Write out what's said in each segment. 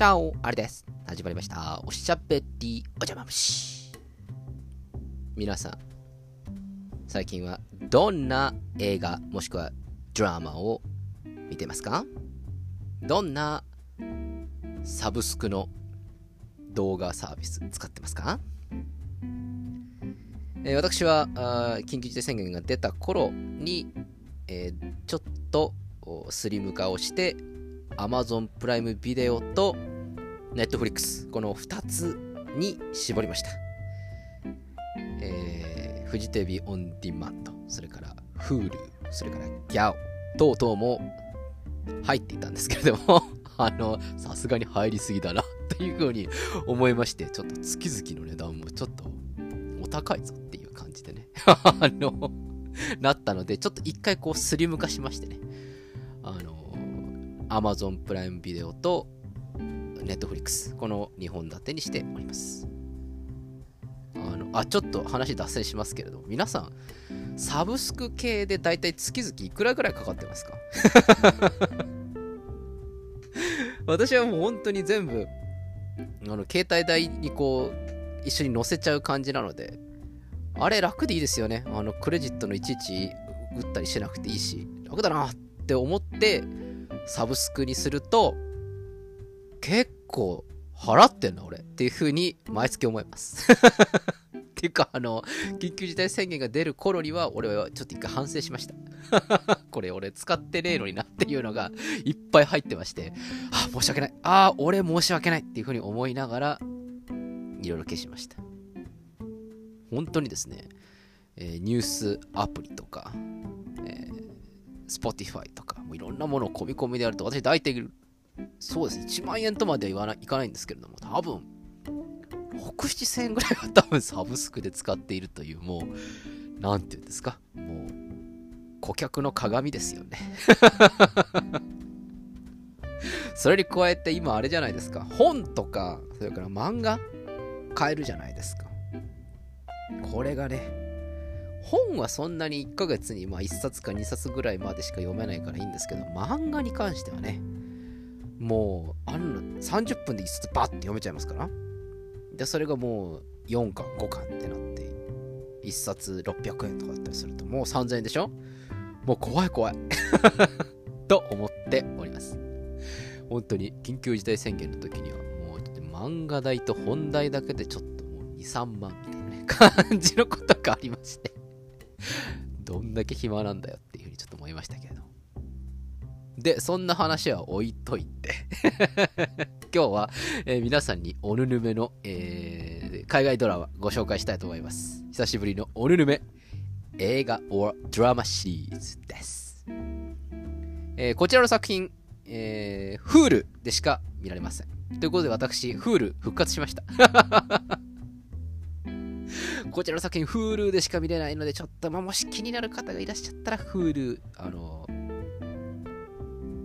チャオあれです。始まりました。おしゃべりお邪魔虫。皆さん、最近はどんな映画もしくはドラマを見てますか？どんなサブスクの動画サービス使ってますか、えー私はあ緊急事態宣言が出た頃に、えーちょっとスリム化をして Amazon プライムビデオと Netflix この2つに絞りました、えーフジテレビオンディマンドそれから Hulu それから GAO 等々も入っていたんですけれども あのさすがに入りすぎだなっていうふうに思いましてちょっと月々の値段もちょっとお高いぞっていう感じでね あのなったのでちょっと一回こうスリム化しましてねあの Amazon プライムビデオと Netflix この2本立てにしております。あのあちょっと話脱線しますけれど皆さんサブスク系でだいたい月々いくらぐらいかかってますか？私はもう本当に全部あの携帯代にこう一緒に載せちゃう感じなのであれ楽でいいですよね。あのクレジットのいちいち打ったりしなくていいし楽だなって思ってサブスクにすると結構払ってんな俺っていう風に毎月思います。っていうかあの緊急事態宣言が出る頃には俺はちょっと一回反省しました。これ俺使ってねえのになっていうのがいっぱい入ってましてあ申し訳ない。ああ俺申し訳ないっていう風に思いながらいろいろ消しました。本当にですね、えーニュースアプリとか、えー、Spotify とかもういろんなものを込み込みでやると私大体そうですね。1万円とまでは言わないいかないんですけれども多分6、7千円ぐらいは 多分サブスクで使っているというもうなんていうんですか？もう顧客の鏡ですよね。それに加えて今あれじゃないですか。本とかそれから漫画買えるじゃないですか。これがね本はそんなに1ヶ月にまあ1冊か2冊ぐらいまでしか読めないからいいんですけど漫画に関してはねもうあんな30分で1冊バッて読めちゃいますから。でそれがもう4巻5巻ってなって1冊600円とかだったりするともう3000円でしょ？もう怖い怖い。と思っております。本当に緊急事態宣言の時にはもう漫画代と本代だけでちょっともう23万みたいな感じのことがありまして。どんだけ暇なんだよっていうふうにちょっと思いましたけれどでそんな話は置いといて。今日は、えー皆さんにおぬぬめの、えー海外ドラマご紹介したいと思います。久しぶりのおぬぬめ映画 or ドラマシリーズです、えーこちらの作品、えー、Hulu でしか見られません。ということで私 Hulu 復活しました。こちらの作品 Hulu でしか見れないのでちょっと、まあ、もし気になる方がいらっしゃったら Hulu あの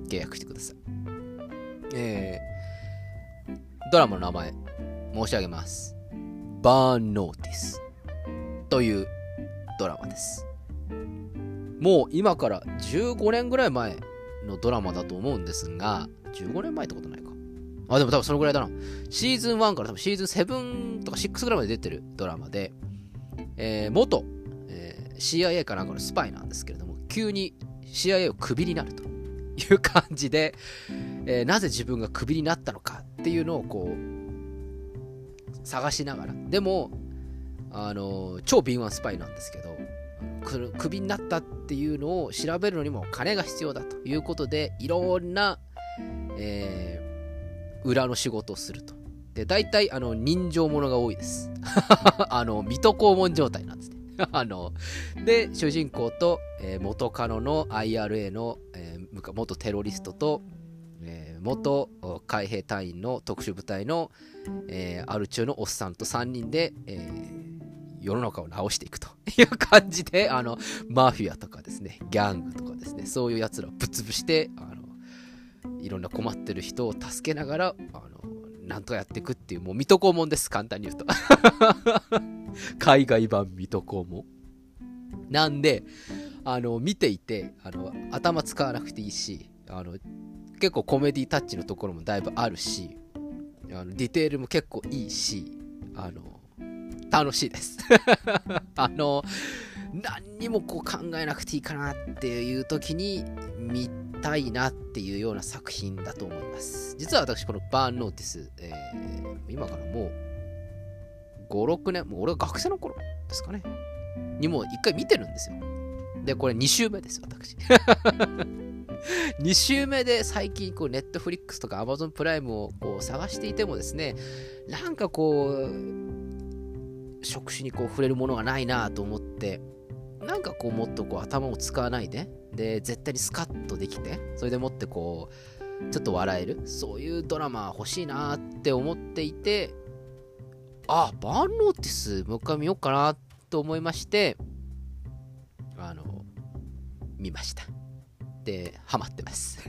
契約してください。えー、ドラマの名前申し上げます。バーンノーティスというドラマです。もう今から15年ぐらい前のドラマだと思うんですが15年前ってことないか。あでも多分そのぐらいだな。シーズン1から多分シーズン7とか6ぐらいまで出てるドラマで、えー元、えー CIA かなんかのスパイなんですけれども急に CIA をクビになると。いう感じで、えーなぜ自分がクビになったのかっていうのをこう探しながら。でもあの超敏腕スパイなんですけどクビになったっていうのを調べるのにも金が必要だということでいろんな、えー裏の仕事をすると。で大体あの人情ものが多いです。あの水戸黄門状態なんです あので主人公と、えー元カノの IRA の、えー元テロリストと、えー元海兵隊員の特殊部隊の、えーアル中のおっさんと3人で、えー世の中を直していくと いう感じであのマフィアとかですねギャングとかですねそういうやつらをぶっ潰してあのいろんな困ってる人を助けながらあのなんとかやっていくっていうもう水戸黄門です簡単に言うと 海外版水戸黄門なんであの見ていてあの頭使わなくていいしあの結構コメディタッチのところもだいぶあるしあのディテールも結構いいし、あの、楽しいです。あの、何にもこう考えなくていいかなっていう時に見たいなっていうような作品だと思います。実は私、このバーンノーティス、えー今からもう5、6年、もう俺が学生の頃ですかね、にもう一回見てるんですよ。で、これ2週目です、私。2週目で最近こうネットフリックスとか Amazon プライムをこう探していてもですねなんかこう触手にこう触れるものがないなと思ってなんかこうもっとこう頭を使わないで。で絶対にスカッとできて。それでもってこうちょっと笑える。そういうドラマ欲しいなって思っていて。あバーンノーティスもう一回見ようかなと思いまして。あの見ました。でハマってます。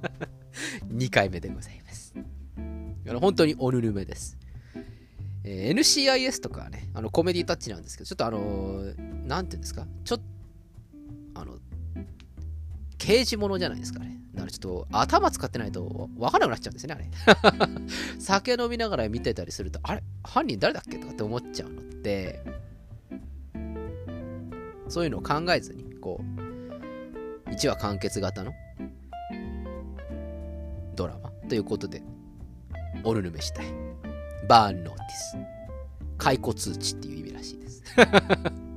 2回目でございます。あの本当におぬるめです、えー NCIS とかはねあのコメディタッチなんですけどちょっとあのーなんていうんですか？ちょっあの刑事ものじゃないですかねだからちょっと頭使ってないと分からなくなっちゃうんですねあれ。酒飲みながら見てたりするとあれ犯人誰だっけとかって思っちゃうのってそういうのを考えずにこう1話完結型のドラマということでおぬるめしたい。バーンノーティス。解雇通知っていう意味らしいです。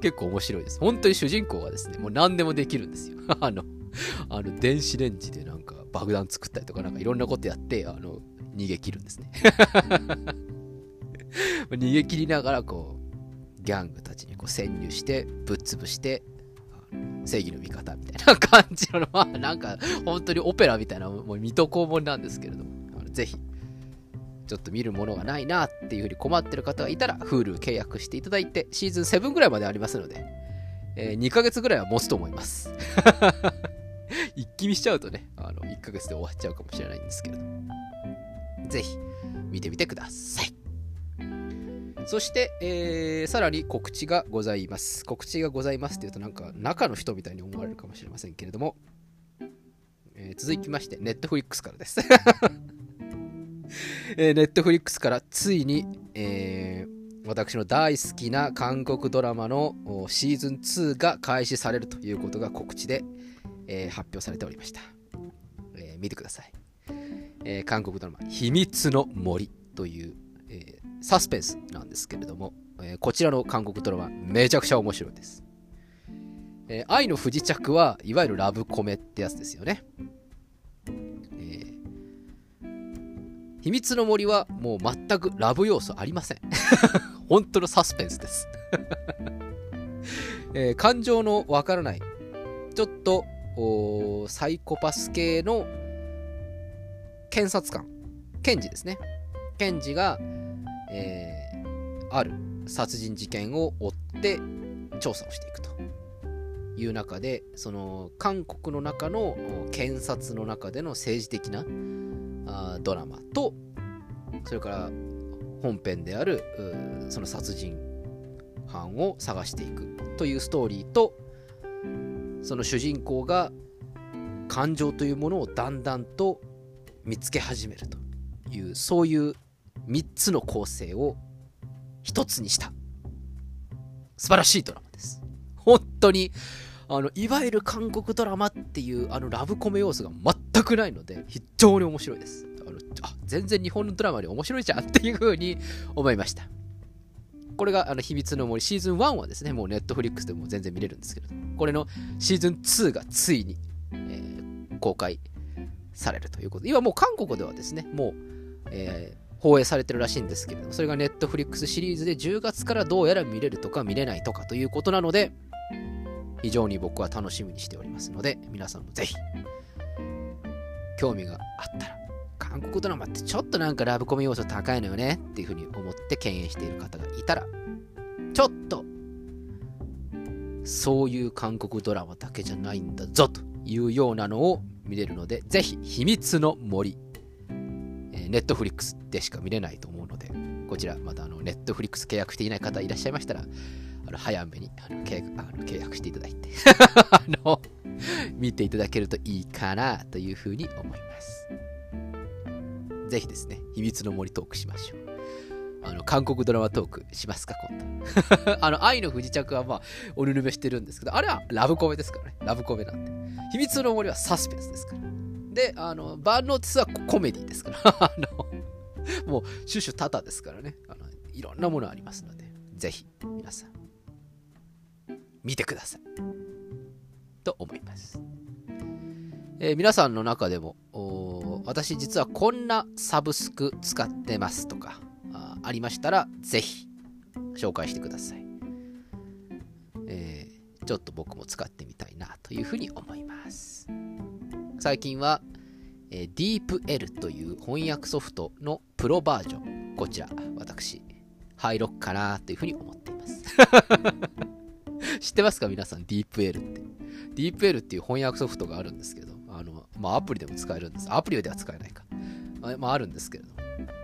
結構面白いです。本当に主人公はですねもう何でもできるんですよ。あのあの電子レンジでなんか爆弾作ったりとかなんかいろんなことやってあの逃げ切るんですね。逃げ切りながらこうギャングたちにこう潜入してぶっ潰して正義の味方みたいな 感じのまあなんか本当にオペラみたいなもう水戸黄門なんですけれどもあのぜひちょっと見るものがないなっていうふうに困ってる方がいたら Hulu 契約していただいてシーズン7ぐらいまでありますので、えー2ヶ月ぐらいは持つと思います 一気見しちゃうとねあの1ヶ月で終わっちゃうかもしれないんですけれどもぜひ見てみてくださいそして、えーさらに告知がございます。告知がございますっていうとなんか中の人みたいに思われるかもしれませんけれども、えー続きまして、ネットフリックスからです。え、ネットフリックスからついに、えー私の大好きな韓国ドラマのシーズン2が開始されるということが告知で、えー発表されておりました。え見てください。え韓国ドラマ「秘密の森」という、えサスペンスなんですけれども、えこちらの韓国ドラマめちゃくちゃ面白いです、え愛の不時着はいわゆるラブコメってやつですよね、秘密の森はもう全くラブ要素ありません。本当のサスペンスです、えー感情のわからないちょっとサイコパス系の検察官。検事ですね。検事が、えーある殺人事件を追って調査をしていくと。いう中でその韓国の中の検察の中での政治的なドラマとそれから本編であるその殺人犯を探していくというストーリーとその主人公が感情というものをだんだんと見つけ始めるというそういう3つの構成を一つにした素晴らしいドラマです。本当にあのいわゆる韓国ドラマっていうあのラブコメ要素が全くないので非常に面白いです。あのあ全然日本のドラマより面白いじゃんっていう風に思いました。これがあの秘密の森。シーズン1はですねもうネットフリックスでも全然見れるんですけどこれのシーズン2がついに、えー公開されるということ。で今もう韓国ではですねもう、えー放映されてるらしいんですけれども。それがネットフリックスシリーズで10月からどうやら見れるとか見れないとかということなので非常に僕は楽しみにしておりますので皆さんもぜひ興味があったら韓国ドラマってちょっとなんかラブコメ要素高いのよねっていうふうに思って敬遠している方がいたらちょっとそういう韓国ドラマだけじゃないんだぞというようなのを見れるのでぜひ秘密の森。ネットフリックスでしか見れないと思うのでこちらまたあのネットフリックス契約していない方いらっしゃいましたらの早めにあの契約あの契約していただいて あの見ていただけるといいかなというふうに思いますぜひですね、秘密の森トークしましょう。あの、韓国ドラマトークしますか、今度。あの、愛の不時着はまあ、おぬるめしてるんですけど、あれはラブコメですからね。ラブコメなんで。秘密の森はサスペンスですから。で、あの、バーノーティスはコメディですから。あの、もう、シュシュタタですからね。あの、いろんなものありますので、ぜひ、皆さん、見てください。と思います。えー、皆さんの中でも、私実はこんなサブスク使ってますとか、あありましたら、ぜひ紹介してください、えー、ちょっと僕も使ってみたいなというふうに思います。最近は、えー、DeepL という翻訳ソフトのプロバージョン、こちら、私、入ろっかなというふうに思っています。知ってますか？皆さん、DeepL って。DeepL っていう翻訳ソフトがあるんですけど、あの、まあ、アプリでも使えるんです。アプリでは使えないか。まあ、まあ、あるんですけれども。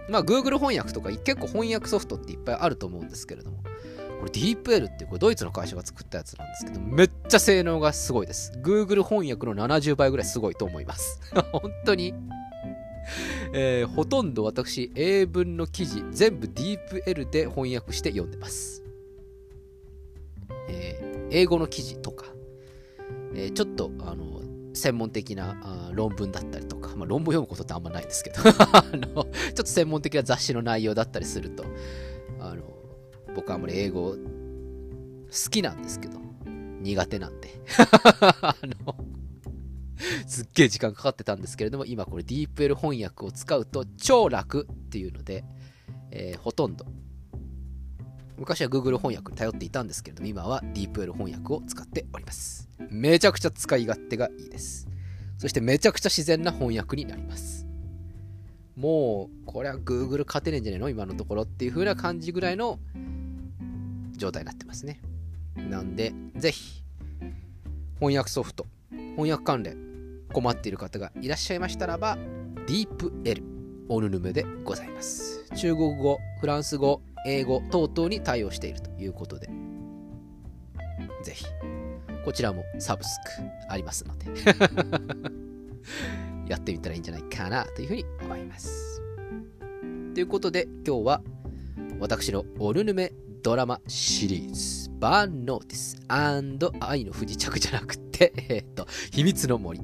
まあ、Google 翻訳とか結構翻訳ソフトっていっぱいあると思うんですけれども、これ DeepL ってこれドイツの会社が作ったやつなんですけど、めっちゃ性能がすごいです。Google 翻訳の70倍ぐらいすごいと思います。本当に。えー、ほとんど私、英文の記事、全部 DeepL で翻訳して読んでます。英語の記事とか、えー、ちょっと、あの、専門的なあ論文だったりとか、まあ、論文読むことってあんまないんですけど あの、ちょっと専門的な雑誌の内容だったりすると、あの、僕はあんまり英語好きなんですけど、苦手なんで あの、すっげえ時間かかってたんですけれども、今これ DeepL 翻訳を使うと超楽っていうので、えー、ほとんど昔は Google 翻訳に頼っていたんですけれども、今は DeepL 翻訳を使っております。めちゃくちゃ使い勝手がいいです。そしてめちゃくちゃ自然な翻訳になります。もう、これは Google 勝てねえんじゃねえの？今のところっていう風な感じぐらいの状態になってますね。なんで、ぜひ、翻訳ソフト、翻訳関連、困っている方がいらっしゃいましたらば、DeepL、オルヌムでございます。中国語、フランス語、英語等々に対応しているということで、ぜひ、こちらもサブスクありますので やってみたらいいんじゃないかなというふうに思います。ということで、今日は私のオルヌメドラマシリーズ、バーンノーティス愛の不時着じゃなくて、えっと、秘密の森。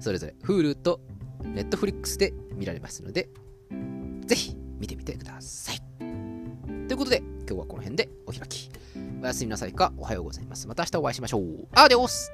それぞれ Hulu と Netflix で見られますので、ぜひ見てみてください。ということで、今日はこの辺でお開き。おやすみなさいか、おはようございます。また明日お会いしましょう。アデオス